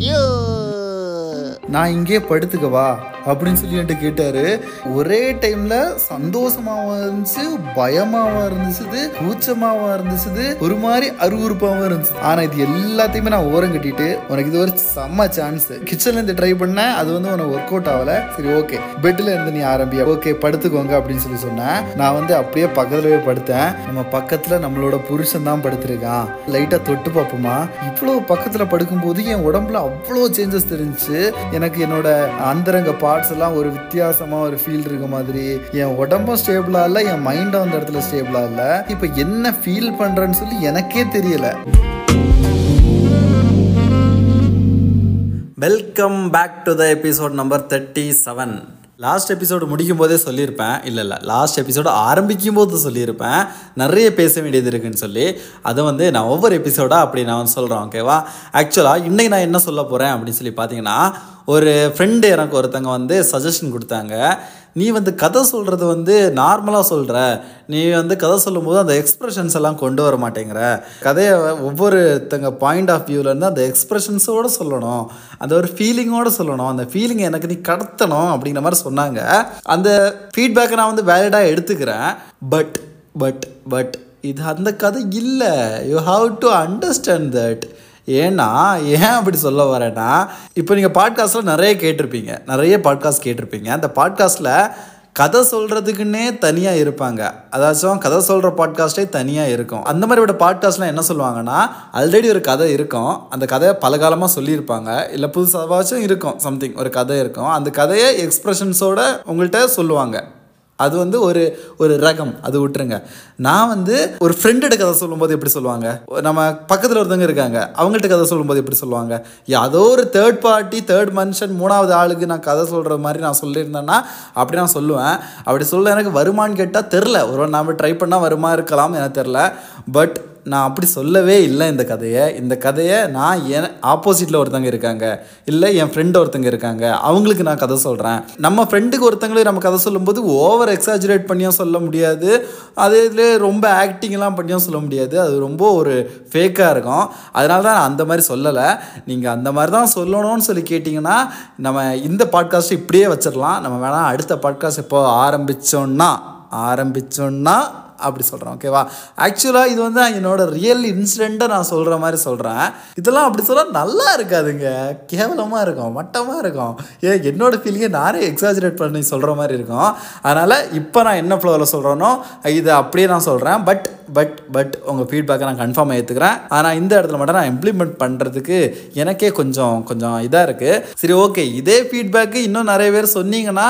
You நான் இங்கே படுத்துக்கவா? அப்படின்னு சொல்லி என்கிட்ட கேட்டாரு. ஒரே டைம்ல சந்தோஷமாவும் இருந்துச்சு பயமாவும் இருந்துச்சு கூச்சமாவும் இருந்துச்சு ஒரு மாதிரி அருவறுப்பாவும் இருந்துச்சு. ஆனா இது எல்லாத்தையுமே நான் ஓரம் கட்டிட்டு உனக்கு இது ஒரு செம்ம சான்ஸ் கிச்சன்ல இருந்து ட்ரை பண்ணேன் அது வந்து உனக்கு ஒர்க் அவுட் ஆகல. சரி ஓகே பெட்ல இருந்து நீ ஆரம்பியா? ஓகே படுத்துக்கோங்க அப்படின்னு சொல்லி சொன்னேன். நான் வந்து அப்படியே பக்கத்துலவே படுத்தேன். நம்ம பக்கத்துல நம்மளோட புருஷன் தான் படுத்திருக்கான் லைட்டா தொட்டு பார்ப்போமா? இவ்வளவு பக்கத்துல படுக்கும்போது என் உடம்புல அவ்வளோ சேஞ்சஸ் தெரிஞ்சுச்சு. எனக்கு என்னோட அந்தரங்க பா பார்ட்ஸ் எல்லாம் ஒரு வித்தியாசமா ஒரு ஃபீல் இருக்க மாதிரி என் உடம்பும் ஸ்டேபிளா இல்ல என் மைண்டும் அந்த இடத்துல ஸ்டேபிளா இல்ல. இப்போ என்ன ஃபீல் பண்றேன்னு சொல்லி எனக்கே தெரியல. Welcome back to the episode number thirty seven last episode முடிக்கும் போதே சொல்லியிருப்பேன். இல்லை இல்லை. லாஸ்ட் எபிசோடு ஆரம்பிக்கும் போது சொல்லியிருப்பேன். நிறைய பேச வேண்டியது இருக்குன்னு சொல்லி. அதை வந்து நான் ஒவ்வொரு எபிசோடாக அப்படி நான் வந்து சொல்கிறேன் ஓகேவா ஆக்சுவலாக இன்றைக்கி நான் என்ன சொல்ல போகிறேன் அப்படின்னு சொல்லி பார்த்தீங்கன்னா ஒரு ஃப்ரெண்டு எனக்கு ஒருத்தங்க வந்து சஜஷன் கொடுத்தாங்க. நீ வந்து கதை சொல்கிறது வந்து நார்மலாக சொல்கிற நீ வந்து கதை சொல்லும்போது அந்த எக்ஸ்ப்ரெஷன்ஸ் எல்லாம் கொண்டு வர மாட்டேங்கிற. கதையை ஒவ்வொருத்தங்க பாயிண்ட் ஆஃப் வியூவிலேருந்து அந்த எக்ஸ்ப்ரெஷன்ஸோடு சொல்லணும். அந்த ஒரு ஃபீலிங்கோடு சொல்லணும். அந்த ஃபீலிங்கை எனக்கு நீ கடத்தணும் அப்படிங்கிற மாதிரி சொன்னாங்க. அந்த ஃபீட்பேக்கை நான் வந்து வேலிடாக எடுத்துக்கிறேன். பட் பட் பட் இது அந்த கதை இல்லை. You have to understand that ஏன்னா ஏன் அப்படி சொல்ல வரேன்னா இப்போ நீங்கள் பாட்காஸ்ட்டில் நிறைய கேட்டிருப்பீங்க. நிறைய பாட்காஸ்ட் கேட்டிருப்பீங்க. அந்த பாட்காஸ்ட்டில் கதை சொல்கிறதுக்குன்னே தனியாக இருப்பாங்க. அதாச்சும் கதை சொல்கிற பாட்காஸ்ட்டே தனியாக இருக்கும். அந்த விட பாட்காஸ்ட்லாம் என்ன சொல்லுவாங்கன்னா ஆல்ரெடி ஒரு கதை இருக்கும். அந்த கதையை பல காலமாக சொல்லியிருப்பாங்க. இல்லை புதுசாவாச்சும் இருக்கும். சம்திங் ஒரு கதை இருக்கும். அந்த கதையை எக்ஸ்ப்ரெஷன்ஸோட உங்கள்கிட்ட சொல்லுவாங்க. அது வந்து ஒரு ஒரு ரகம். அது விட்டுருங்க. நான் வந்து ஒரு ஃப்ரெண்டோட கதை சொல்லும்போது எப்படி சொல்லுவாங்க? நம்ம பக்கத்தில் ஒருத்தவங்க இருக்காங்க. அவங்கள்ட்ட கதை சொல்லும்போது எப்படி சொல்லுவாங்க? ஏதோ ஒரு தேர்ட் பார்ட்டி தேர்ட் மனுஷன் மூணாவது ஆளுக்கு நான் கதை சொல்கிற மாதிரி நான் சொல்லியிருந்தேன்னா அப்படி நான் சொல்லுவேன். அப்படி சொல்ல எனக்கு வருமான்னு கேட்டால் தெரில ஒரு நாம் ட்ரை பண்ணால் வருமா இருக்கலாம் எனக்கு தெரில பட் நான் அப்படி சொல்லவே இல்லை இந்த கதையை. இந்த கதையை நான் என் ஆப்போசிட்டில் ஒருத்தங்க இருக்காங்க. இல்லை என் ஃப்ரெண்டு ஒருத்தங்க இருக்காங்க. அவங்களுக்கு நான் கதை சொல்கிறேன் நம்ம ஃப்ரெண்டுக்கு ஒருத்தங்களே நம்ம கதை சொல்லும்போது ஓவர் எக்ஸாஜுரேட் பண்ணியும் சொல்ல முடியாது. அதே இதில் ரொம்ப ஆக்டிங்லாம் பண்ணியும் சொல்ல முடியாது. அது ரொம்ப ஒரு ஃபேக்காக இருக்கும். அதனால தான் நான் அந்த மாதிரி சொல்லலை. நீங்கள் அந்த மாதிரி தான் சொல்லணும்னு சொல்லி கேட்டிங்கன்னா நம்ம இந்த பாட்காஸ்ட் இப்படியே வச்சிடலாம். நம்ம வேணால் அடுத்த பாட்காஸ்ட் இப்போ ஆரம்பித்தோன்னா ஆரம்பித்தோன்னா அப்படி சொல்கிறேன் ஓகேவா ஆக்சுவலாக இது வந்து என்னோட ரியல் இன்சிடெண்ட்டை நான் சொல்கிற மாதிரி சொல்கிறேன் இதெல்லாம் அப்படி சொல்ல நல்லா இருக்காதுங்க. கேவலமாக இருக்கும் மட்டமாக இருக்கும். ஏ என்னோட ஃபீலிங்கை நானே எக்ஸாஜரேட் பண்ணி சொல்கிற மாதிரி இருக்கும். அதனால் இப்போ நான் என்ன ஃப்ளோவில் சொல்கிறேனோ இதை அப்படியே நான் சொல்கிறேன் பட் பட் பட் உங்கள் ஃபீட்பேக்கை நான் கன்ஃபார்ம் ஏற்றுக்கிறேன் ஆனால் இந்த இடத்துல மட்டும் நான் இம்ப்ளிமெண்ட் பண்ணுறதுக்கு எனக்கே கொஞ்சம் கொஞ்சம் இதாக இருக்குது சரி ஓகே இதே ஃபீட்பேக்கு இன்னும் நிறைய பேர் சொன்னீங்கன்னா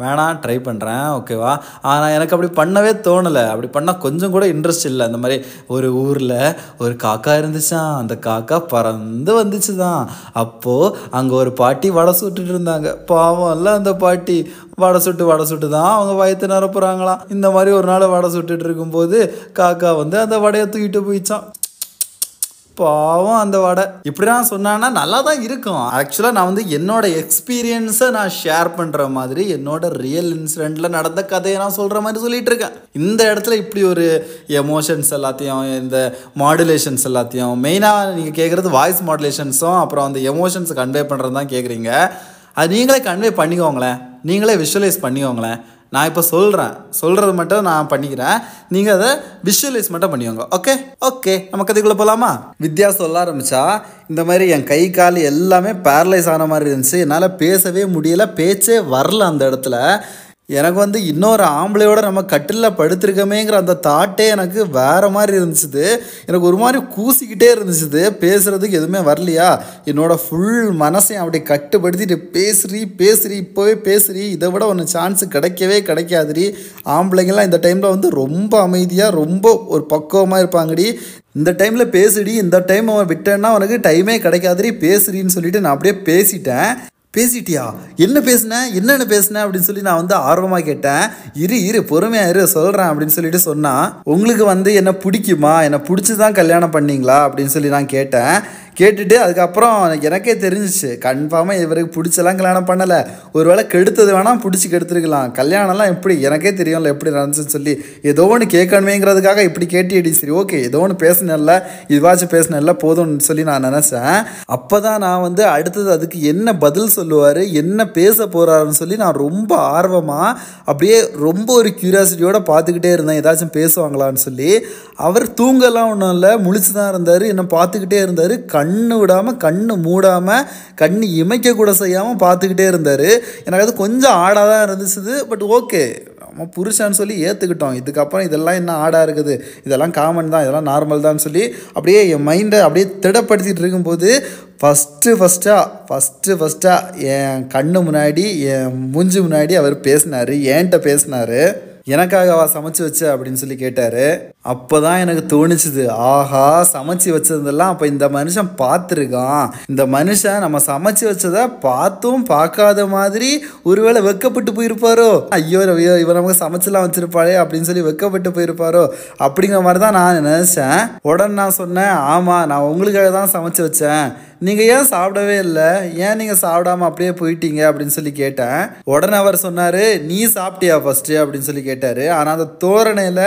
வேணாம் ட்ரை பண்ணுறேன் ஓகேவா ஆனால் எனக்கு அப்படி பண்ணவே தோணலை. அப்படி பண்ணால் கொஞ்சம் கூட இன்ட்ரெஸ்ட் இல்லை. அந்த மாதிரி ஒரு ஊரில் ஒரு காக்கா இருந்துச்சான் அந்த காக்கா பறந்து வந்துச்சு தான் அப்போது அங்கே ஒரு பாட்டி வடை சுட்டுட்டு இருந்தாங்க. பாவம் இல்லை அந்த பாட்டி. வடை சுட்டு வடை சுட்டு தான் அவங்க வயத்து நிரப்புறாங்களாம். இந்த மாதிரி ஒரு நாள் வடை சுட்டுட்டு இருக்கும்போது காக்கா வந்து அந்த வடையை தூக்கிட்டு போயிச்சான் பாவம் அந்த வடை. இப்படி நான் சொன்னான்னா நல்லா தான் இருக்கும் ஆக்சுவலாக நான் வந்து என்னோட எக்ஸ்பீரியன்ஸை நான் ஷேர் பண்ணுற மாதிரி என்னோட ரியல் இன்சிடெண்ட்டில் நடந்த கதையை நான் சொல்கிற மாதிரி சொல்லிட்டு இருக்கேன். இந்த இடத்துல இப்படி ஒரு எமோஷன்ஸ் எல்லாத்தையும் இந்த மாடுலேஷன்ஸ் எல்லாத்தையும் மெயினாக நீங்கள் கேட்குறது வாய்ஸ் மாடுலேஷன்ஸும் அப்புறம் அந்த எமோஷன்ஸ் கன்வே பண்ணுறது தான் கேட்குறீங்க அது நீங்களே கன்வே பண்ணிக்கோங்களேன். நீங்களே விஷுவலைஸ் பண்ணிக்கோங்களேன். நான் இப்போ சொல்கிறேன் சொல்கிறது மட்டும் நான் பண்ணிக்கிறேன். நீங்கள் அதை விஷுவலைஸ் மட்டும் பண்ணிக்கோங்க. ஓகே ஓகே நம்ம கதைக்குள்ளே போகலாமா வித்யா சொல்ல ஆரம்பித்தா இந்த மாதிரி என் கை கால் எல்லாமே பேரலைஸ் ஆன மாதிரி இருந்துச்சு. என்னால் பேசவே முடியல. பேச்சே வரல அந்த இடத்துல. எனக்கு வந்து இன்னொரு ஆம்பளையோட நம்ம கட்டிலில் படுத்திருக்கமேங்கிற அந்த தாட்டே எனக்கு வேறு மாதிரி இருந்துச்சுது. எனக்கு ஒரு மாதிரி கூசிக்கிட்டே இருந்துச்சுது. பேசுகிறதுக்கு எதுவுமே வரலையா? என்னோட ஃபுல் மனசையும் அப்படி கட்டுப்படுத்திட்டு பேசுறி பேசுறி இப்போவே பேசுறி. இதை விட ஒன்று சான்ஸ் கிடைக்கவே கிடைக்காதுடி. ஆம்பளைங்கள்லாம் இந்த டைமில் வந்து ரொம்ப அமைதியாக ரொம்ப ஒரு பக்குவமாக இருப்பாங்கடி. இந்த டைமில் பேசுடி இந்த டைம் அவன் விட்டேன்னா உனக்கு டைமே கிடைக்காதுடி. பேசுறின்னு சொல்லிட்டு நான் அப்படியே பேசிட்டேன். பேசிட்டியா? என்ன பேசுன? என்னென்ன பேசுன? அப்படின்னு சொல்லி நான் வந்து ஆர்வமாக கேட்டேன். இரு இரு பொறுமையா இரு சொல்கிறேன் அப்படின்னு சொல்லிட்டு சொன்னான் உங்களுக்கு வந்து என்ன பிடிக்குமா? என்னை பிடிச்சி தான் கல்யாணம் பண்ணீங்களா? அப்படின்னு சொல்லி நான் கேட்டேன். கேட்டுட்டு அதுக்கப்புறம் எனக்கே தெரிஞ்சிச்சு. கன்ஃபார்மாக இவருக்கு பிடிச்செல்லாம் கல்யாணம் பண்ணலை. ஒருவேளை கெடுத்தது வேணால் பிடிச்சி கெடுத்துருக்கலாம். கல்யாணம்லாம் எப்படி? எனக்கே தெரியும்ல எப்படி நடந்துச்சுன்னு சொல்லி. ஏதோ ஒன்று கேட்கணுமேங்கிறதுக்காக இப்படி கேட்டிடி சரி ஓகே ஏதோ ஒன்று பேசினல்ல இதுவாச்சும் பேசினல்ல போதும்னு சொல்லி நான் நினச்சேன். அப்போ தான் நான் வந்து அடுத்தது அதுக்கு என்ன பதில் சொல்லுவார்? என்ன பேச போகிறாருன்னு சொல்லி நான் ரொம்ப ஆர்வமாக அப்படியே ரொம்ப ஒரு க்யூரியாசிட்டியோடு பார்த்துக்கிட்டே இருந்தேன். ஏதாச்சும் பேசுவாங்களான்னு சொல்லி. அவர் தூங்கலாம் ஒன்றும் இல்லை. முழிச்சு தான் இருந்தார். என்ன பார்த்துக்கிட்டே இருந்தார். கண்ணு விடாமல் கண்ணு மூடாமல் கண்ணு இமைக்க கூட செய்யாமல் பார்த்துக்கிட்டே இருந்தார். எனக்கு அது கொஞ்சம் ஆடாக தான் இருந்துச்சுது பட் ஓகே நம்ம புருஷன்னு சொல்லி ஏற்றுக்கிட்டோம் இதுக்கப்புறம் இதெல்லாம் என்ன ஆடாக இருக்குது? இதெல்லாம் காமன் தான் இதெல்லாம் நார்மல் தான் சொல்லி அப்படியே என் மைண்டை அப்படியே திடப்படுத்திட்டு இருக்கும்போது ஃபஸ்ட்டு ஃபஸ்ட்டாக ஃபஸ்ட்டு ஃபஸ்ட்டாக என் கண்ணு முன்னாடி என் மூஞ்சி முன்னாடி அவர் பேசினார் என்கிட்ட பேசினார். எனக்காகவா சமைச்சு வச்ச அப்படின்னு சொல்லி கேட்டார். அப்போ தான் எனக்கு தோணிச்சுது. ஆஹா சமைச்சு வச்சதெல்லாம் அப்போ இந்த மனுஷன் பார்த்துருக்கான். இந்த மனுஷன் நம்ம சமைச்சு வச்சதை பார்த்தும் பார்க்காத மாதிரி ஒருவேளை வெக்கப்பட்டு போயிருப்பாரோ? ஐயோ ஐயோ இவன் நமக்கு சமைச்செல்லாம் வச்சிருப்பாளே அப்படின்னு சொல்லி வெக்கப்பட்டு போயிருப்பாரோ? அப்படிங்கிற மாதிரி தான் நான் நினச்சேன். உடனே நான் சொன்னேன் ஆமாம் நான் உங்களுக்காக தான் சமைச்சு வச்சேன். நீங்கள் ஏன் சாப்பிடவே இல்லை? ஏன் நீங்கள் சாப்பிடாம அப்படியே போயிட்டீங்க? அப்படின்னு சொல்லி கேட்டேன். உடனே அவர் சொன்னார் நீ சாப்பிட்டியா ஃபஸ்ட்டு அப்படின்னு சொல்லி கேட்டார். ஆனால் அந்த தோரணையில்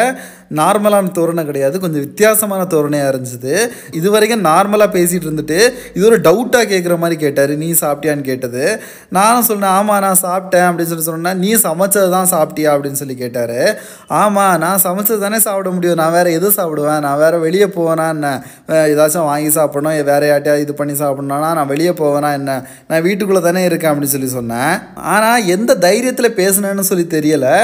நார்மலான தோரணை கிடையாது. கொஞ்சம் வித்தியாசமான தோரணையாக இருந்துச்சு இது வரைக்கும் நார்மலாக பேசிகிட்டு இருந்துட்டு இது ஒரு டவுட்டாக கேட்குற மாதிரி கேட்டார். நீ சாப்பிட்டியான்னு கேட்டது. நானும் சொன்னேன் ஆமாம் நான் சாப்பிட்டேன் அப்படின்னு சொல்லி சொன்னேன் நீ சமைச்சது தான் சாப்பிட்டியா? அப்படின்னு சொல்லி கேட்டார். ஆமாம் நான் சமைச்சது தானே சாப்பிட முடியும். நான் வேறு எது சாப்பிடுவேன்? நான் வேறு வெளியே போவேனா என்ன? ஏதாச்சும் வாங்கி சாப்பிடணும் வேறு யார்ட்டையா இது பண்ணி சாப்பிட்ணும்னா நான் வெளியே போவேனா என்ன? நான் வீட்டுக்குள்ளே தானே இருக்கேன் அப்படின்னு சொல்லி சொன்னேன். ஆனால் எந்த தைரியத்தில் பேசினேன்னு சொல்லி தெரியலை.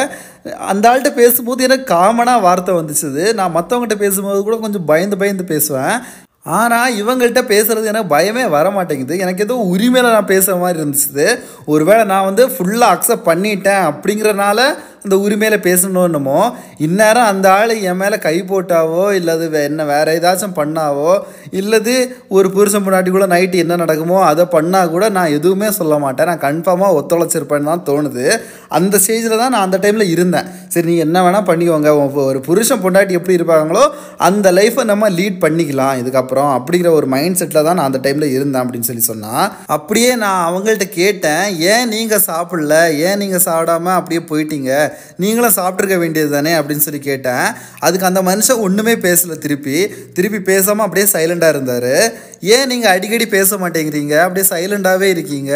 அந்த ஆள்கிட்ட பேசும்போது எனக்கு காமனாக வார்த்தை வந்துச்சுது. நான் மற்றவங்ககிட்ட பேசும்போது கூட கொஞ்சம் பயந்து பயந்து பேசுவேன். ஆனால் இவங்கள்ட்ட பேசுகிறது எனக்கு பயமே வர மாட்டேங்குது எனக்கு ஏதோ உரிமையில் நான் பேசுகிற மாதிரி இருந்துச்சு ஒருவேளை நான் வந்து ஃபுல்லாக அக்செப்ட் பண்ணிட்டேன் அப்படிங்கிறனால அந்த உரிமையில் பேசணும்னுமோ இந்நேரம் அந்த ஆள் என் மேலே கை போட்டாவோ இல்லது வே- என்ன வேற ஏதாச்சும் பண்ணாவோ இல்லது ஒரு புருஷன் முன்னாடி கூட நைட்டு என்ன நடக்குமோ அதை பண்ணால் கூட நான் எதுவுமே சொல்ல மாட்டேன். நான் கன்ஃபார்மாக ஒத்துழைச்சிருப்பேன்னு தான் தோணுது. அந்த ஸ்டேஜில் தான் நான் அந்த டைமில் இருந்தேன். சரி நீ என்ன வேணால் பண்ணிக்கோங்க. ஒரு புருஷன் பொண்டாட்டி எப்படி இருப்பாங்களோ அந்த லைஃப்பை நம்ம லீட் பண்ணிக்கலாம். இதுக்கப்புறம் அப்படிங்கிற ஒரு மைண்ட் செட்டில் தான் நான் அந்த டைமில் இருந்தேன் அப்படின்னு சொல்லி சொன்னால் அப்படியே நான் அவங்கள்ட்ட கேட்டேன் ஏன் நீங்கள் சாப்பிடல? ஏன் நீங்கள் சாப்பிடாம அப்படியே போயிட்டீங்க? நீங்களும் சாப்பிட்ருக்க வேண்டியது தானே அப்படின்னு சொல்லி கேட்டேன். அதுக்கு அந்த மனுஷன் ஒன்றுமே பேசலை திருப்பி. திருப்பி பேசாமல் அப்படியே சைலண்டாக இருந்தார். ஏன் நீங்கள் அடிக்கடி பேச மாட்டேங்கிறீங்க? அப்படியே சைலண்டாகவே இருக்கீங்க.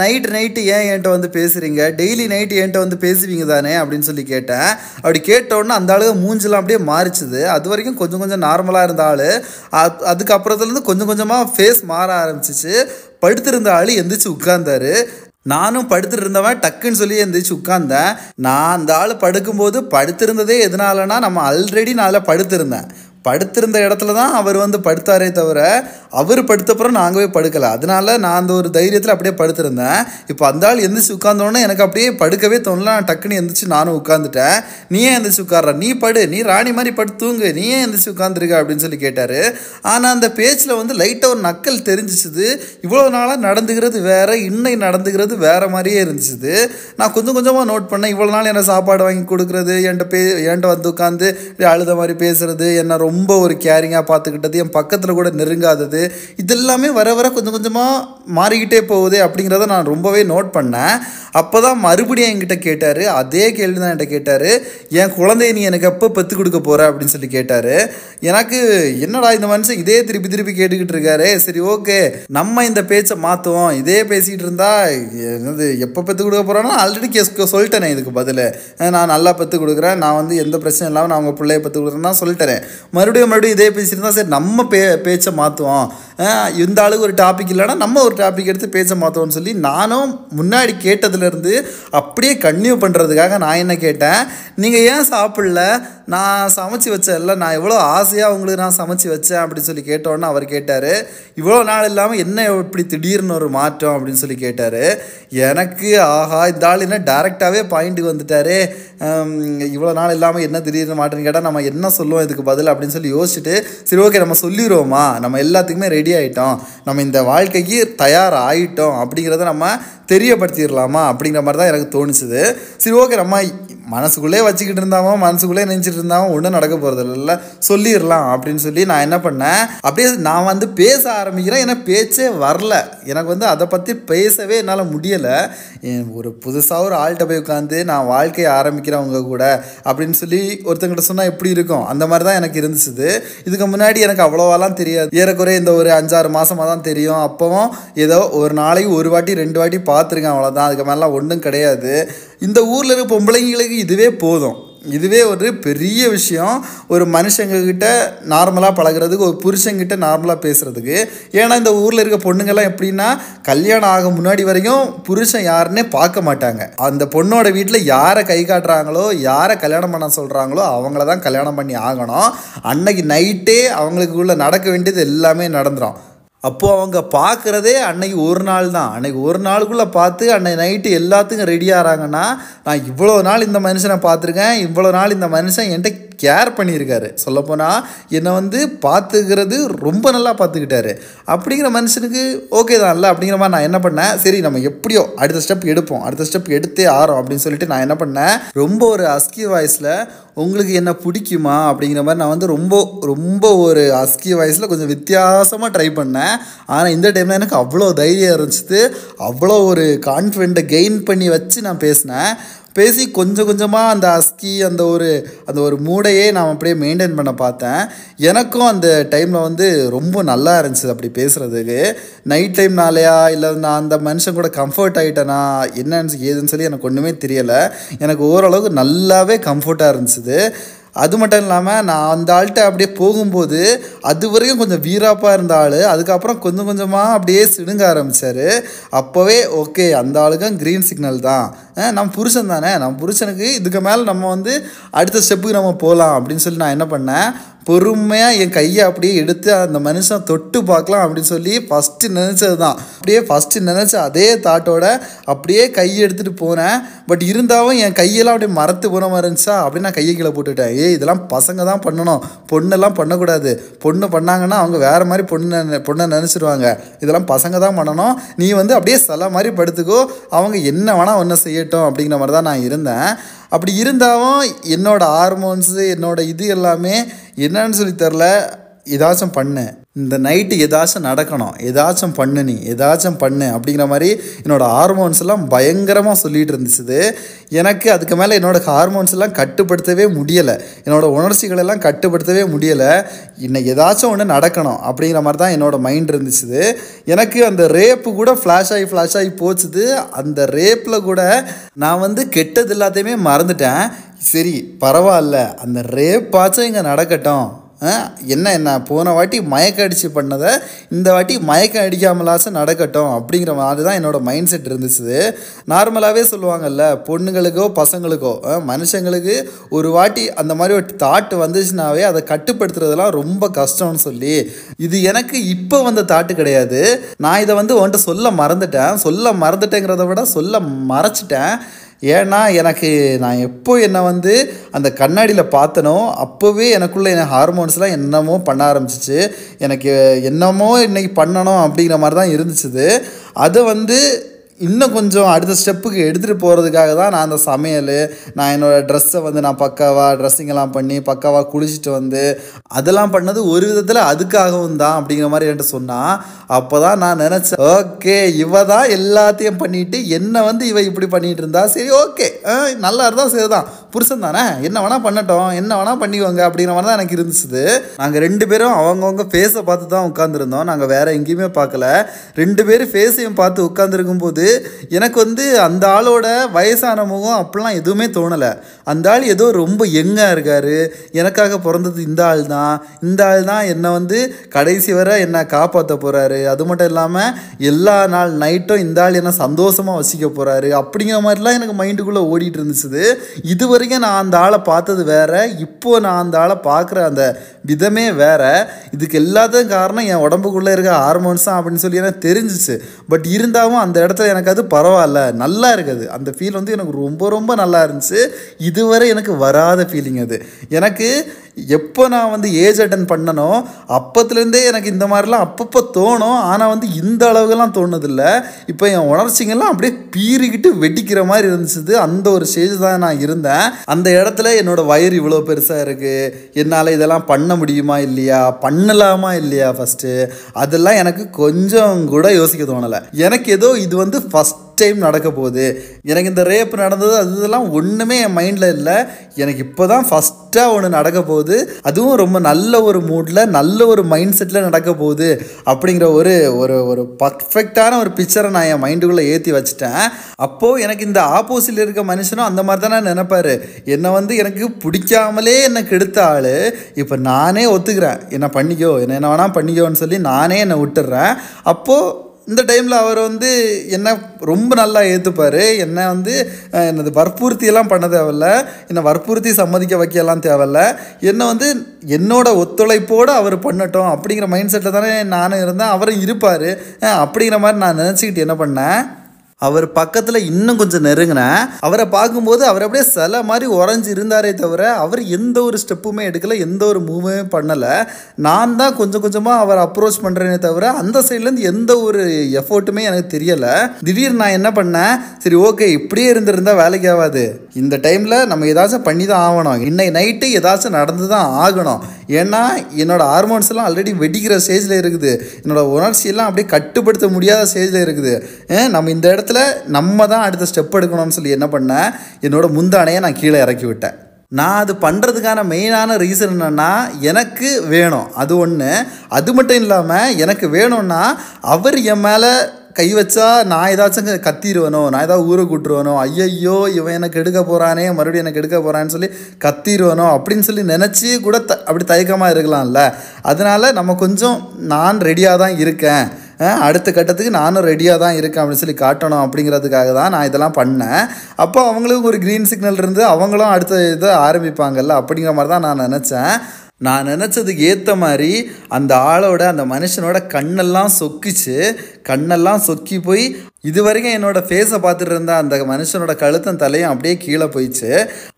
நைட்டு நைட்டு ஏன் என்கிட்ட வந்து பேசுகிறீங்க டெய்லி நைட்டு என்கிட்ட வந்து பேசுவீங்க தானே அப்படின்னு சொல்லி கேட்டேன். அப்படி கேட்டோன்னே அந்த ஆளுக மூஞ்செல்லாம் அப்படியே மாறிச்சுது. அது வரைக்கும் கொஞ்சம் கொஞ்சம் நார்மலாக இருந்த ஆள். அதுக்கப்புறத்துலேருந்து கொஞ்சம் கொஞ்சமாக ஃபேஸ் மாற ஆரம்பிச்சிச்சு. படுத்திருந்த ஆள் எந்திரிச்சு உட்கார்ந்தாரு. நானும் படுத்துட்டு இருந்தவன் டக்குன்னு சொல்லி எழுந்திரிச்சு உட்கார்ந்தேன். நான் அந்த ஆள் படுக்கும்போது படுத்திருந்ததே எதனாலனா நம்ம ஆல்ரெடி நான் படுத்திருந்தேன். படுத்திருந்த இடத்துல தான் அவர் வந்து படுத்தாரே தவிர அவர் படுத்தப்புறம் நாங்கள் போய் படுக்கலை. அதனால நான் அந்த ஒரு தைரியத்தில் அப்படியே படுத்திருந்தேன். இப்போ அந்த ஆள் எந்திரிச்சு உட்காந்தோன்னே எனக்கு அப்படியே படுக்கவே தோணல. நான் டக்குன்னு எந்திரிச்சு நானும் உட்காந்துட்டேன் நீ ஏன் எந்திரிச்சு உட்கார்ற? நீ படு. நீ ராணி மாதிரி படுத்து தூங்கு. நீ ஏன் எந்திரிச்சு உட்காந்துருக்க அப்படின்னு சொல்லி கேட்டார். ஆனால் அந்த பேச்சில் வந்து லைட்டாக ஒரு நக்கல் தெரிஞ்சிச்சுது. இவ்வளோ நாளாக நடந்துக்கிறது வேற இன்னைக்கு நடந்துக்கிறது வேற மாதிரியே இருந்துச்சுது. நான் கொஞ்சம் கொஞ்சமாக நோட் பண்ணேன். இவ்வளோ நாள் என்ன சாப்பாடு வாங்கி கொடுக்குறது? என்கிட்ட பே என்கிட்ட வந்து உட்காந்து அழுத மாதிரி பேசுறது என்ன ரொம்ப ரொம்ப ஒரு கேரிங்காக பார்த்துக்கிட்டது என் பக்கத்தில் கூட நெருங்காதது இதெல்லாமே வர வர கொஞ்சம் கொஞ்சமாக மாறிக்கிட்டே போகுது அப்படிங்கிறத நான் ரொம்பவே நோட் பண்ணேன். அப்போ தான் மறுபடியும் என்கிட்ட கேட்டார் அதே கேள்வி தான் என்கிட்ட கேட்டார் என் குழந்தைய நீ எனக்கு எப்போ பெற்று கொடுக்க போகிற அப்படின்னு சொல்லி கேட்டார். எனக்கு என்னடா இந்த மனுஷன் இதே திருப்பி திருப்பி கேட்டுக்கிட்டு இருக்காரு? சரி ஓகே. நம்ம இந்த பேச்சை மாற்றுவோம் இதே பேசிகிட்டு இருந்தால் என்னது எப்போ பெற்று கொடுக்க போகிறோன்னா ஆல்ரெடி கேஸ் சொல்லிட்டேனே இதுக்கு பதில். நான் நல்லா பெற்று கொடுக்குறேன். நான் வந்து எந்த பிரச்சனையும் இல்லாமல் நான் உங்கள் பிள்ளைய பெற்று கொடுக்குறேன்னு தான் சொல்லிட்டேன். மறுபடியும் மறுபடியும் இதே பேசியிருந்தா சரி நம்ம பே பேச்சை மாற்றுவோம் இந்த அளவுக்கு ஒரு டாபிக் இல்லைன்னா நம்ம ஒரு டாபிக் எடுத்து பேச்சை மாற்றுவோம்னு சொல்லி நானும் முன்னாடி கேட்டதுலேருந்து அப்படியே கன்டினியூ பண்ணுறதுக்காக நான் என்ன கேட்டேன் நீங்கள் ஏன் சாப்பிடல? நான் சமைச்சு வச்சேன்ல நான் எவ்வளோ ஆசையாக உங்களுக்கு நான் சமைச்சு வச்சேன் அப்படின்னு சொல்லி கேட்டோன்னே அவர் கேட்டார். இவ்வளோ நாள் இல்லாமல் என்ன இப்படி திடீர்னு ஒரு மாற்றம் அப்படின்னு சொல்லி கேட்டார். எனக்கு ஆஹா இந்த ஆள் என்ன டேரெக்டாகவே பாயிண்ட்டுக்கு வந்துட்டாரு. இவ்வளோ நாள் இல்லாமல் என்ன திடீர்னு மாற்றம்னு கேட்டால் நம்ம என்ன சொல்லுவோம் இதுக்கு பதில் அப்படின்னு அப்படின்னு சொல்லி யோசிச்சுட்டு சரி ஓகே நம்ம சொல்லிடுவோமா நம்ம எல்லாத்துக்குமே ரெடி ஆகிட்டோம் நம்ம இந்த வாழ்க்கைக்கு தயார் ஆகிட்டோம் அப்படிங்கிறத நம்ம தெரியப்படுத்திடலாமா அப்படிங்கிற மாதிரி தான் எனக்கு தோணுச்சுது. சரி ஓகே நம்ம மனசுக்குள்ளே வச்சுக்கிட்டு இருந்தாவும் மனசுக்குள்ளே நினச்சிட்டு இருந்தாவன் ஒன்றும் நடக்க போகிறது இல்லைல்ல சொல்லிடலாம் அப்படின்னு சொல்லி நான் என்ன பண்ணேன்? அப்படியே நான் வந்து பேச ஆரம்பிக்கிறேன். ஏன்னா பேச்சே வரல. எனக்கு வந்து அதை பற்றி பேசவே என்னால் முடியலை. ஒரு புதுசாக ஒரு ஆள்கிட்ட போய் உட்காந்து நான் வாழ்க்கையை ஆரம்பிக்கிறவங்க கூட அப்படின்னு சொல்லி ஒருத்தங்கிட்ட சொன்னால் எப்படி இருக்கும்? அந்த மாதிரி தான் எனக்கு இருந்துச்சு இதுக்கு முன்னாடி எனக்கு அவ்வளோவாலாம் தெரியாது. ஏறக்குறைய இந்த ஒரு அஞ்சாறு மாதமாக தான் தெரியும். அப்போவும் ஏதோ ஒரு நாளைக்கு ஒரு வாட்டி ரெண்டு வாட்டி பார்த்துருக்கேன் அவ்வளோதான் அதுக்கு மேலாம் ஒன்றும் கிடையாது. இந்த ஊரில் இருக்க பொம்பளைங்களுக்கு இதுவே போதும். இதுவே ஒரு பெரிய விஷயம். ஒரு மனுஷங்கக்கிட்ட நார்மலாக பழகுறதுக்கு ஒரு புருஷங்கிட்ட நார்மலாக பேசுகிறதுக்கு ஏன்னா இந்த ஊரில் இருக்க பொண்ணுங்கெல்லாம் எப்படின்னா கல்யாணம் ஆக முன்னாடி வரைக்கும் புருஷன் யாருன்னே பார்க்க மாட்டாங்க. அந்த பொண்ணோட வீட்டில் யாரை கை காட்டுறாங்களோ யாரை கல்யாணம் பண்ண சொல்கிறாங்களோ அவங்கள தான் கல்யாணம் பண்ணி ஆகணும். அன்னைக்கு நைட்டே அவங்களுக்குள்ளே நடக்க வேண்டியது எல்லாமே நடந்துடும் அப்போது அவங்க பார்க்குறதே அன்னைக்கு ஒரு நாள் தான். அன்னைக்கு ஒரு நாளுக்குள்ளே பார்த்து அன்னைக்கு நைட்டு எல்லாத்துக்கும் ரெடி ஆகிறாங்கன்னா நான் இவ்வளோ நாள் இந்த மனுஷனை பார்த்துருக்கேன் இவ்வளோ நாள் இந்த மனுஷன் என்கிட்ட கேர் பண்ணியிருக்காரு. சொல்லப்போனால் என்னை வந்து பார்த்துக்கிறது ரொம்ப நல்லா பார்த்துக்கிட்டாரு. அப்படிங்கிற மனுஷனுக்கு ஓகே தான் இல்லை அப்படிங்கிற மாதிரி நான் என்ன பண்ணேன்? சரி நம்ம எப்படியோ அடுத்த ஸ்டெப் எடுப்போம். அடுத்த ஸ்டெப் எடுத்தே ஆறோம் அப்படின்னு சொல்லிட்டு நான் என்ன பண்ணேன்? ரொம்ப ஒரு அஸ்கி வாய்ஸில் உங்களுக்கு என்ன பிடிக்குமா? அப்படிங்கிற மாதிரி நான் வந்து ரொம்ப ரொம்ப ஒரு அஸ்கி வாய்ஸில் கொஞ்சம் வித்தியாசமாக ட்ரை பண்ணேன். ஆனால் இந்த டைமில் எனக்கு அவ்வளோ தைரியம் இருந்துச்சு. அவ்வளோ ஒரு கான்ஃபிடென்ட்டை கெயின் பண்ணி வச்சு நான் பேசினேன். பேசி கொஞ்சம் கொஞ்சமாக அந்த அஸ்கி அந்த ஒரு அந்த ஒரு மூடையே நான் அப்படியே மெயின்டைன் பண்ண பார்த்தேன். எனக்கும் அந்த டைமில் வந்து ரொம்ப நல்லா இருந்துச்சு அப்படி பேசுகிறதுக்கு நைட் டைம்னாலையா இல்லை நான் அந்த மனுஷன் கூட கம்ஃபர்ட் ஆகிட்டேனா என்னன்னு ஏதுன்னு சொல்லி எனக்கு ஒன்றுமே தெரியலை. எனக்கு ஓரளவுக்கு நல்லாவே கம்ஃபர்ட்டாக இருந்துச்சு அது மட்டும் இல்லாமல் நான் அந்த ஆள்கிட்ட அப்படியே போகும்போது அது வரைக்கும் கொஞ்சம் வீராப்பாக இருந்த ஆள். அதுக்கப்புறம் கொஞ்சம் கொஞ்சமாக அப்படியே சிடுங்க ஆரம்பித்தார் அப்போவே ஓகே அந்த ஆளுக்கும் க்ரீன் சிக்னல் தான். நம்ம புருஷன் தானே? நம்ம புருஷனுக்கு இதுக்கு மேலே நம்ம வந்து அடுத்த ஸ்டெப்புக்கு நம்ம போகலாம் அப்படின்னு சொல்லி நான் என்ன பண்ணேன்? பொறுமையாக என் கையை அப்படியே எடுத்து அந்த மனுஷன் தொட்டு பார்க்கலாம் அப்படின்னு சொல்லி ஃபஸ்ட்டு நினச்சது தான் அப்படியே ஃபஸ்ட்டு நினச்ச அதே தாட்டோட அப்படியே கையை எடுத்துகிட்டு போனேன். பட் இருந்தாலும் என் கையெல்லாம் அப்படியே மரத்து போன மாதிரி இருந்துச்சா? அப்படியே நான் கையை கீழே போட்டுட்டேன். ஏய் இதெல்லாம் பசங்க தான் பண்ணணும். பொண்ணெல்லாம் பண்ணக்கூடாது. பொண்ணு பண்ணாங்கன்னா அவங்க வேறு மாதிரி பொண்ணு பொண்ணை நினச்சிடுவாங்க இதெல்லாம் பசங்க தான் பண்ணணும். நீ வந்து அப்படியே சில மாதிரி படுத்துக்கோ. அவங்க என்ன வேணால் ஒன்று செய்யட்டும் அப்படிங்கிற மாதிரி தான் நான் இருந்தேன். அப்படி இருந்தாலும் என்னோட ஹார்மோன்ஸு என்னோடய இது எல்லாமே என்னன்னு சொல்லி தெரில ஏதாச்சும் பண்ணேன். இந்த நைட்டு ஏதாச்சும் நடக்கணும் ஏதாச்சும் பண்ணு நீ ஏதாச்சும் பண்ணு அப்படிங்கிற மாதிரி என்னோட ஹார்மோன்ஸ் எல்லாம் பயங்கரமாக சொல்லிட்டு இருந்துச்சு எனக்கு அதுக்கு மேலே என்னோட ஹார்மோன்ஸ் எல்லாம் கட்டுப்படுத்தவே முடியலை. என்னோட உணர்ச்சிகள் எல்லாம் கட்டுப்படுத்தவே முடியலை. இன்னைக்கு ஏதாச்சும் ஒன்று நடக்கணும் அப்படிங்கிற மாதிரி தான் என்னோட மைண்ட் இருந்துச்சு எனக்கு அந்த ரேப்பு கூட ஃப்ளாஷ் ஆகி ஃப்ளாஷ் ஆகி போச்சுது. அந்த ரேப்பில் கூட நான் வந்து கெட்டது எல்லாத்தையுமே மறந்துட்டேன். சரி பரவாயில்ல. அந்த ரேப்பாச்சும் இங்கே நடக்கட்டும். என்ன என்ன? போன வாட்டி மயக்க அடித்து பண்ணதை இந்த வாட்டி மயக்கம் அடிக்காமலாச்சும் நடக்கட்டும் அப்படிங்கிற மாதிரி தான் என்னோட மைண்ட் செட் இருந்துச்சு. நார்மலாகவே சொல்லுவாங்கல்ல பொண்ணுங்களுக்கோ பசங்களுக்கோ மனுஷங்களுக்கு ஒரு வாட்டி அந்த மாதிரி ஒரு தாட் வந்துச்சுனாவே அதை கட்டுப்படுத்துறதெல்லாம் ரொம்ப கஷ்டம்னு சொல்லி இது எனக்கு இப்போ வந்த தாட்டு கிடையாது. நான் இதை வந்து உன்கிட்ட சொல்ல மறந்துட்டேன். சொல்ல மறந்துட்டேங்கிறத விட சொல்ல மறைச்சிட்டேன். ஏன்னா எனக்கு நான் எப்போ என்னை வந்து அந்த கண்ணாடியில் பார்த்தனோ அப்போவே எனக்குள்ளே என் ஹார்மோன்ஸ்லாம் என்னமோ பண்ண ஆரம்பிச்சிச்சு. எனக்கு என்னமோ இன்னைக்கு பண்ணணும் அப்படிங்கிற மாதிரி தான் இருந்துச்சு அதை வந்து இன்னும் கொஞ்சம் அடுத்த ஸ்டெப்புக்கு எடுத்துகிட்டு போகிறதுக்காக தான் நான் அந்த சமையல் நான் என்னோடய ட்ரெஸ்ஸை வந்து நான் பக்காவாக ட்ரெஸ்ஸிங்கெல்லாம் பண்ணி பக்காவாக குளிச்சுட்டு வந்து அதெல்லாம் பண்ணது ஒரு விதத்தில் அதுக்காகவும் தான் அப்படிங்கிற மாதிரி என்கிட்ட சொன்னான் அப்போ தான் நான் நினச்சேன் ஓகே இவ தான் எல்லாத்தையும் பண்ணிட்டு என்னை வந்து இவ இப்படி பண்ணிகிட்டு இருந்தா? சரி ஓகே. நல்லா இருந்தால் சரி தான் புருஷன் தானே? என்ன வேணால் பண்ணட்டும். என்ன வேணால் பண்ணிக்கோங்க அப்படிங்கிற மாதிரி தான் எனக்கு இருந்துச்சு. நாங்கள் ரெண்டு பேரும் அவங்கவுங்க ஃபேஸை பார்த்து தான் உட்காந்துருந்தோம் நாங்கள் வேறு எங்கேயுமே பார்க்கல. ரெண்டு பேரும் ஃபேஸையும் பார்த்து உட்காந்துருக்கும் போது எனக்கு வந்து அந்த ஆளோட வயசான முகம் அப்படிலாம் எதுவுமே தோணலை. அந்த ஆள் ஏதோ ரொம்ப எங்காக இருக்கார். எனக்காக பிறந்தது இந்த ஆள் தான். இந்த ஆள் தான் என்னை வந்து கடைசி வரை என்னை காப்பாற்ற போகிறாரு அது மட்டும் இல்லாமல் எல்லா நாள் நைட்டும் இந்த ஆள் என்ன சந்தோஷமாக வசிக்க போகிறாரு அப்படிங்கிற மாதிரிலாம் எனக்கு மைண்டுக்குள்ளே ஓடிட்டு இருந்துச்சு இது வரைக்கும் நான் அந்த ஆளை பார்த்தது வேற. இப்போது நான் அந்த ஆளை பார்க்குற அந்த விதமே வேற. இதுக்கு எல்லாத்துக்கும் காரணம் என் உடம்புக்குள்ளே இருக்க ஹார்மோன்ஸ் தான் அப்படின்னு சொல்லி எனக்கு தெரிஞ்சிச்சு. பட் இருந்தாலும் அந்த இடத்துல எனக்கு அது பரவாயில்ல நல்லா இருக்குது. அந்த ஃபீல் வந்து எனக்கு ரொம்ப ரொம்ப நல்லா இருந்துச்சு. இதுவரை எனக்கு வராத ஃபீலிங் அது. எனக்கு எப்போ நான் வந்து ஏஜ் அட்டன் பண்ணனோ அப்பத்துலேருந்தே எனக்கு இந்த மாதிரிலாம் அப்பப்போ தோணும். ஆனால் வந்து இந்த அளவுக்குலாம் தோணுதில்லை. இப்போ என் உணர்ச்சிங்கெல்லாம் அப்படியே பீறிக்கிட்டு வெடிக்கிற மாதிரி இருந்துச்சு அந்த ஒரு ஸ்டேஜ் தான் நான் இருந்தேன். அந்த இடத்துல என்னோட வயிறு இவ்வளோ பெருசாக இருக்குது என்னால் இதெல்லாம் பண்ண முடியுமா இல்லையா? பண்ணலாமா இல்லையா ஃபஸ்ட்டு அதெல்லாம் எனக்கு கொஞ்சம் கூட யோசிக்க தோணலை. எனக்கு ஏதோ இது வந்து ஃபஸ்ட் டைம் நடக்க போகுது. எனக்கு இந்த ரேப் நடந்தது அது இதெல்லாம் ஒன்றுமே என் மைண்டில் இல்லை. எனக்கு இப்போ தான் ஃபஸ்ட்டாக ஒன்று நடக்க போகுது. அதுவும் ரொம்ப நல்ல ஒரு மூடில் நல்ல ஒரு மைண்ட் செட்டில் நடக்க போகுது. அப்படிங்கிற ஒரு ஒரு ஒரு பர்ஃபெக்டான ஒரு பிக்சரை நான் என் மைண்டுக்குள்ளே ஏற்றி வச்சுட்டேன். அப்போது எனக்கு இந்த ஆப்போசிட்டில் இருக்க மனுஷனும் அந்த மாதிரி தானே நினைப்பாரு. என்னை வந்து எனக்கு பிடிக்காமலே என்னை கெடுத்த ஆள். இப்போ நானே ஒத்துக்கிறேன். என்ன பண்ணிக்கோ என்ன என்ன வேணால் பண்ணிக்கோன்னு சொல்லி நானே என்னை விட்டுறேன். அப்போது இந்த டைமில் அவர் வந்து என்ன ரொம்ப நல்லா ஏற்றுப்பார் என்னை வந்து என்னது வற்புறுத்தியெல்லாம் பண்ண தேவையில்ல. என்னை வற்புறுத்தி சம்மதிக்க வைக்கலாம் தேவையில்ல. என்னை வந்து என்னோட ஒத்துழைப்போடு அவர் பண்ணட்டும் அப்படிங்கிற மைண்ட் செட்டில் தானே நானும் இருந்தேன். அவரும் இருப்பார். அப்படிங்கிற மாதிரி நான் நினச்சிக்கிட்டு என்ன பண்ணேன்? அவர் பக்கத்தில் இன்னும் கொஞ்சம் நெருங்கினேன் அவரை பார்க்கும்போது அவர் அப்படியே சில மாதிரி உறைஞ்சி இருந்தாரே தவிர அவர் எந்த ஒரு ஸ்டெப்புமே எடுக்கல எந்த ஒரு மூவுமே பண்ணலை. நான் தான் கொஞ்சம் கொஞ்சமாக அவர் அப்ரோச் பண்ணுறேனே தவிர அந்த சைட்லேருந்து எந்த ஒரு எஃபோர்ட்டுமே எனக்கு தெரியலை. திடீர்னு நான் என்ன பண்ணேன்? சரி ஓகே இப்படியே இருந்திருந்தா வேலைக்கு ஆகாது. இந்த டைமில் நம்ம ஏதாச்சும் பண்ணி தான் ஆகணும். இன்னைக்கு நைட்டு ஏதாச்சும் நடந்து தான் ஆகணும். ஏன்னா என்னோட ஹார்மோன்ஸ் எல்லாம் ஆல்ரெடி வெடிக்கிற ஸ்டேஜில் இருக்குது. என்னோட உணர்ச்சியெல்லாம் அப்படியே கட்டுப்படுத்த முடியாத ஸ்டேஜில் இருக்குது. நம்ம இந்த இடத்துல நம்ம தான் அடுத்த ஸ்டெப் எடுக்கணும்னு சொல்லி என்ன பண்ணேன் என்னோட முந்தானையை நான் கீழே இறக்கி விட்டேன். நான் அது பண்ணுறதுக்கான மெயினான ரீசன் என்னென்னா எனக்கு வேணும். அது ஒன்று அது மட்டும் இல்லாமல் எனக்கு வேணும்னா அவர் என் மேலே கை வச்சா நான் ஏதாச்சும் கத்திடுவேனோ நான் ஏதாவது ஊரை கூட்டுருவனோ ஐயையோ இவன் எனக்கு எடுக்க போகிறானே மறுபடியும் எனக்கு எடுக்க போகிறான்னு சொல்லி கத்திடுவனோ அப்படின்னு சொல்லி நினச்சி கூட த அப்படி தயக்கமாக இருக்கலாம்ல. அதனால் நம்ம கொஞ்சம் நான் ரெடியாக தான் இருக்கேன். அடுத்த கட்டத்துக்கு நானும் ரெடியாக தான் இருக்கேன் அப்படின்னு சொல்லி காட்டணும் அப்படிங்கிறதுக்காக தான் நான் இதெல்லாம் பண்ணேன். அப்போ அவங்களுக்கு ஒரு க்ரீன் சிக்னல் இருந்து அவங்களும் அடுத்த இதை ஆரம்பிப்பாங்கல்ல அப்படிங்கிற மாதிரி தான் நான் நினச்சேன். நான் நினச்சதுக்கு ஏற்ற மாதிரி அந்த ஆளோட அந்த மனுஷனோட கண்ணெல்லாம் சொக்கிச்சு. கண்ணெல்லாம் சொக்கி போய் இது வரைக்கும் என்னோட ஃபேஸை பார்த்துட்டு இருந்த அந்த மனுஷனோட கழுத்தம் தலையும் அப்படியே கீழே போயிடுச்சு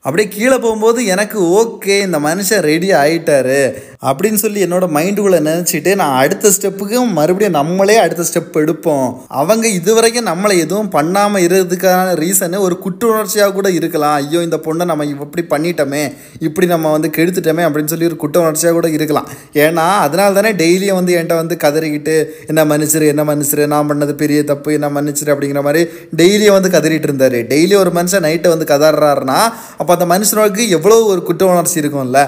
அப்படியே கீழே போகும்போது எனக்கு ஓகே இந்த மனுஷன் ரெடி ஆகிட்டாரு அப்படின்னு சொல்லி என்னோட மைண்டுக்குள்ளே நினச்சிட்டு நான் அடுத்த ஸ்டெப்புக்கும் மறுபடியும் நம்மளே அடுத்த ஸ்டெப் எடுப்போம். அவங்க இது வரைக்கும் நம்மளை எதுவும் பண்ணாமல் இருக்கிறதுக்கான ரீசனு ஒரு குற்றுணர்ச்சியாக கூட இருக்கலாம். ஐயோ இந்த பொண்ணை நம்ம இப்படி பண்ணிட்டோமே இப்படி நம்ம வந்து கெடுத்துட்டோமே அப்படின்னு சொல்லி ஒரு குற்ற உணர்ச்சியாக கூட இருக்கலாம். ஏன்னா அதனால தானே டெய்லியும் வந்து என்கிட்ட வந்து கதறிக்கிட்டு என்ன மன்னிச்சிரு என்ன மன்னிச்சிரு நான் பண்ணது பெரிய தப்பு என்ன மன்னிச்சிரு அப்படிங்கிற மாதிரி டெய்லியும் வந்து கதறிட்டு இருந்தார். டெய்லி ஒரு மனுஷன் நைட்டை வந்து கதறாருன்னா அப்போ அந்த மனுஷனுக்கு எவ்வளோ ஒரு குற்ற உணர்ச்சி இருக்கும்ல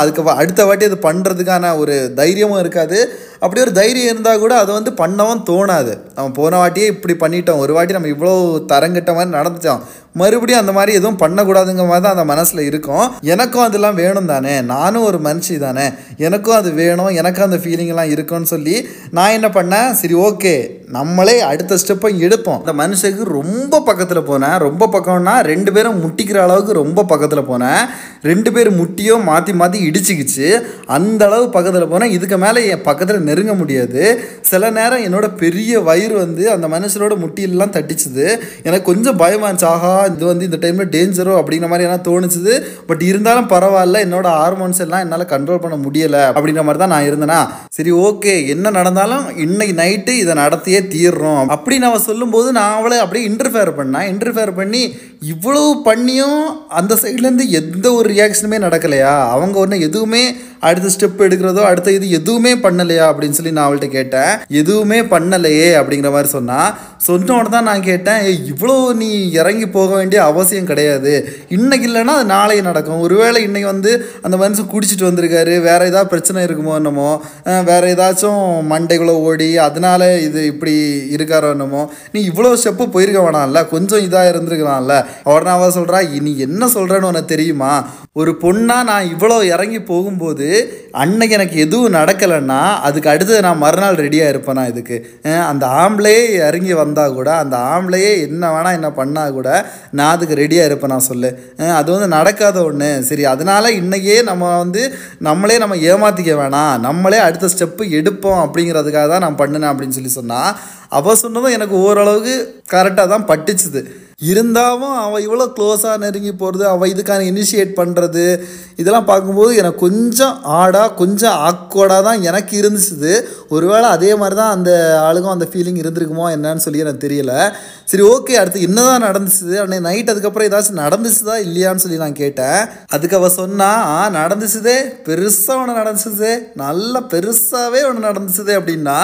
அதுக்கு அடுத்த வாட்டி அது பண்ணுறதுக்கான ஒரு தைரியமும் இருக்காது. அப்படி ஒரு தைரியம் இருந்தால் கூட அதை வந்து பண்ணவும் தோணாது. அவன் போன வாட்டியே இப்படி பண்ணிட்டோம். ஒரு வாட்டி நம்ம இவ்வளோ தரங்கிட்ட மாதிரி நடந்துட்டோம். மறுபடியும் அந்த மாதிரி எதுவும் பண்ணக்கூடாதுங்கிற மாதிரி தான் அந்த மனசில் இருக்கும். எனக்கும் அதெல்லாம் வேணும் தானே. நானும் ஒரு மனுஷி தானே. எனக்கும் அது வேணும். எனக்கும் அந்த ஃபீலிங்லாம் இருக்கும்னு சொல்லி நான் என்ன பண்ணேன்? சரி ஓகே நம்மளே அடுத்த ஸ்டெப்பை எடுப்போம். அந்த மனுஷனுக்கு ரொம்ப பக்கத்தில் போனேன். ரொம்ப பக்கம்னா ரெண்டு பேரும் முட்டிக்கிற அளவுக்கு ரொம்ப பக்கத்தில் போனேன். ரெண்டு பேர் முட்டியும் மாற்றி மாற்றி இடிச்சுக்கிச்சு. அந்த அளவு பக்கத்தில் போனேன். இதுக்கு மேலே என் பக்கத்தில் நெருங்க முடியாது. சில நேரம் என்னோட பெரிய வயிறு வந்து அந்த மனுஷனோட முட்டியெல்லாம் தட்டிச்சுது. எனக்கு கொஞ்சம் பயமாக இருந்துச்சு ஆஹா இது வந்து இந்த டைமில் டேஞ்சரோ அப்படிங்கிற மாதிரி எல்லாம் தோணுச்சுது. பட் இருந்தாலும் பரவாயில்ல என்னோட ஹார்மோன்ஸ் எல்லாம் என்னால் கண்ட்ரோல் பண்ண முடியலை அப்படிங்கிற மாதிரி தான் நான் இருந்தேனா சரி ஓகே என்ன நடந்தாலும் இன்னைக்கு நைட்டு இதை நடத்தியே தீர்றோம். அப்படி நான் சொல்லும்போது நான் அவளை அப்படியே இன்டர்ஃபேர் பண்ணேன். இன்டர்ஃபேர் பண்ணி இவ்வளவு பண்ணியும் அந்த சைட்லேருந்து எந்த ஒரு ரியாக்ஷனுமே நடக்கலையா? அவங்க ஒன்று எதுவுமே அடுத்த ஸ்டெப் எடுக்கிறதோ அடுத்த இது எதுவுமே பண்ணலையா? அப்படின்னு சொல்லி நான் அவள்கிட்ட கேட்டேன். எதுவுமே பண்ணலையே அப்படிங்கிற மாதிரி சொன்னா. சொன்ன உடனே தான் நான் கேட்டேன் ஏ இவ்வளோ நீ இறங்கி போக வேண்டிய அவசியம் கிடையாது. இன்னைக்கு இல்லைன்னா அது நாளைக்கு நடக்கும். ஒருவேளை இன்னைக்கு வந்து அந்த மனுஷன் குடிச்சிட்டு வந்திருக்காரு வேற ஏதாவது பிரச்சனை இருக்குமோ என்னமோ அஹ் வேற ஏதாச்சும் மண்டைக்குள்ளே ஓடி அதனால இது இப்படி இருக்காரோ என்னமோ. நீ இவ்வளோ ஸ்டெப்பு போயிருக்க வேணாம்ல கொஞ்சம் இதாக இருந்திருக்கலாம்ல. உடனே அவ சொல்கிறா நீ என்ன சொல்கிறேன்னு உனக்கு தெரியுமா? ஒரு பொண்ணாக நான் இவ்வளோ இறங்கி போகும்போது அன்னைக்கு எனக்கு எதுவும் நடக்கலைன்னா அதுக்கு அடுத்து நான் மறுநாள் ரெடியாக இருப்பேனா இதுக்கு? அந்த ஆம்பளையே இறங்கி வந்தால் கூட அந்த ஆம்பளையே என்ன வேணால் என்ன பண்ணால் கூட நான் அதுக்கு ரெடியாக இருப்பேன் நான் சொல்லு அது வந்து நடக்காத ஒன்று சரி அதனால இன்னைக்கே நம்ம வந்து நம்மளே நம்ம ஏமாற்றிக்க வேணாம். நம்மளே அடுத்த ஸ்டெப்பு எடுப்போம் அப்படிங்கிறதுக்காக தான் நான் பண்ணினேன் அப்படின்னு சொல்லி சொன்னால் அவள் சொன்னதும் எனக்கு ஓரளவுக்கு கரெக்டாக தான் பட்டுச்சுது. இருந்தாலும் அவள் இவ்வளோ க்ளோஸாக நெருங்கி போகிறது அவள் இதுக்கான இனிஷியேட் பண்ணுறது இதெல்லாம் பார்க்கும்போது எனக்கு கொஞ்சம் ஆடாக கொஞ்சம் ஆக்வர்டாக தான் எனக்கு இருந்துச்சுது. ஒருவேளை அதே மாதிரி தான் அந்த ஆளுக்கும் அந்த ஃபீலிங் இருந்திருக்குமோ என்னன்னு சொல்லி எனக்கு தெரியல. சரி ஓகே அடுத்து என்னதான் நடந்துச்சு அன்னை நைட் அதுக்கப்புறம் ஏதாச்சும் நடந்துச்சுதா இல்லையான்னு சொல்லி நான் கேட்டேன். அதுக்கு அவள் சொன்னா நடந்துச்சுதே பெருசாக ஒன்று நடந்துச்சுதே நல்லா பெருசாகவே ஒன்று நடந்துச்சுதே அப்படின்னா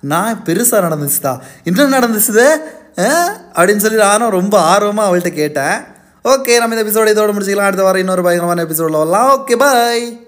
நான் பெருசாக நடந்துச்சுதா என்ன நடந்துச்சுது? ஆ? அப்படின்னு சொல்லி நானும் ரொம்ப ஆர்வமாக அவள்கிட்ட கேட்டேன். ஓகே நம்ம இந்த எபிசோட இதோட முடிச்சுக்கலாம். அடுத்த வாரம் இன்னொரு பயங்கரமான எபிசோடில் வரலாம். Okay bye